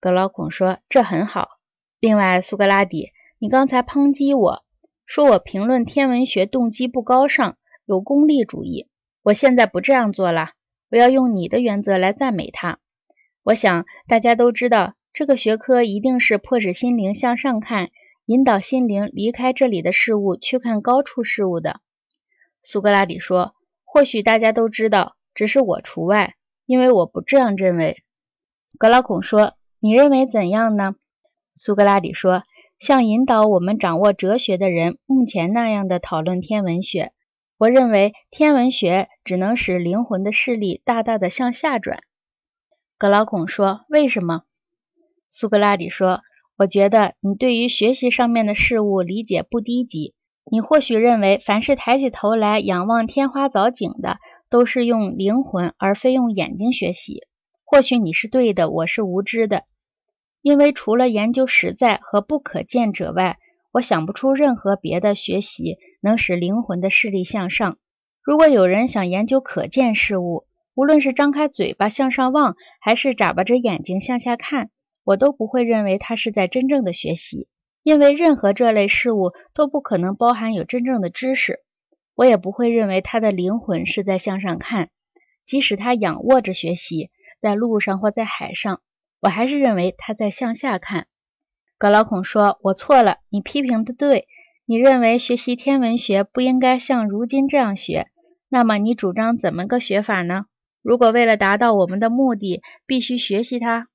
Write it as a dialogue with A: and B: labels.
A: 格老孔说：“这很好。另外，苏格拉底，你刚才抨击我说我评论天文学动机不高尚，有功利主义。我现在不这样做了，我要用你的原则来赞美他。我想大家都知道，这个学科一定是迫使心灵向上看，引导心灵离开这里的事物，去看高处事物的。”苏格拉底说：“或许大家都知道，只是我除外。”因为我不这样认为，格老孔说：“你认为怎样呢？”苏格拉底说：“像引导我们掌握哲学的人目前那样的讨论天文学。我认为天文学只能使灵魂的视力大大的向下转。”格老孔说：“为什么？”苏格拉底说：“我觉得你对于学习上面的事物理解不低级。你或许认为，凡是抬起头来仰望天花藻井的。”都是用灵魂而非用眼睛学习。或许你是对的，我是无知的。因为除了研究实在和不可见者外，我想不出任何别的学习能使灵魂的视力向上。如果有人想研究可见事物，无论是张开嘴巴向上望，还是眨巴着眼睛向下看，我都不会认为他是在真正的学习，因为任何这类事物都不可能包含有真正的知识。我也不会认为他的灵魂是在向上看，即使他仰卧着学习，在路上或在海上，我还是认为他在向下看。格老孔说：“我错了，你批评的对。你认为学习天文学不应该像如今这样学，那么你主张怎么个学法呢？如果为了达到我们的目的必须学习它，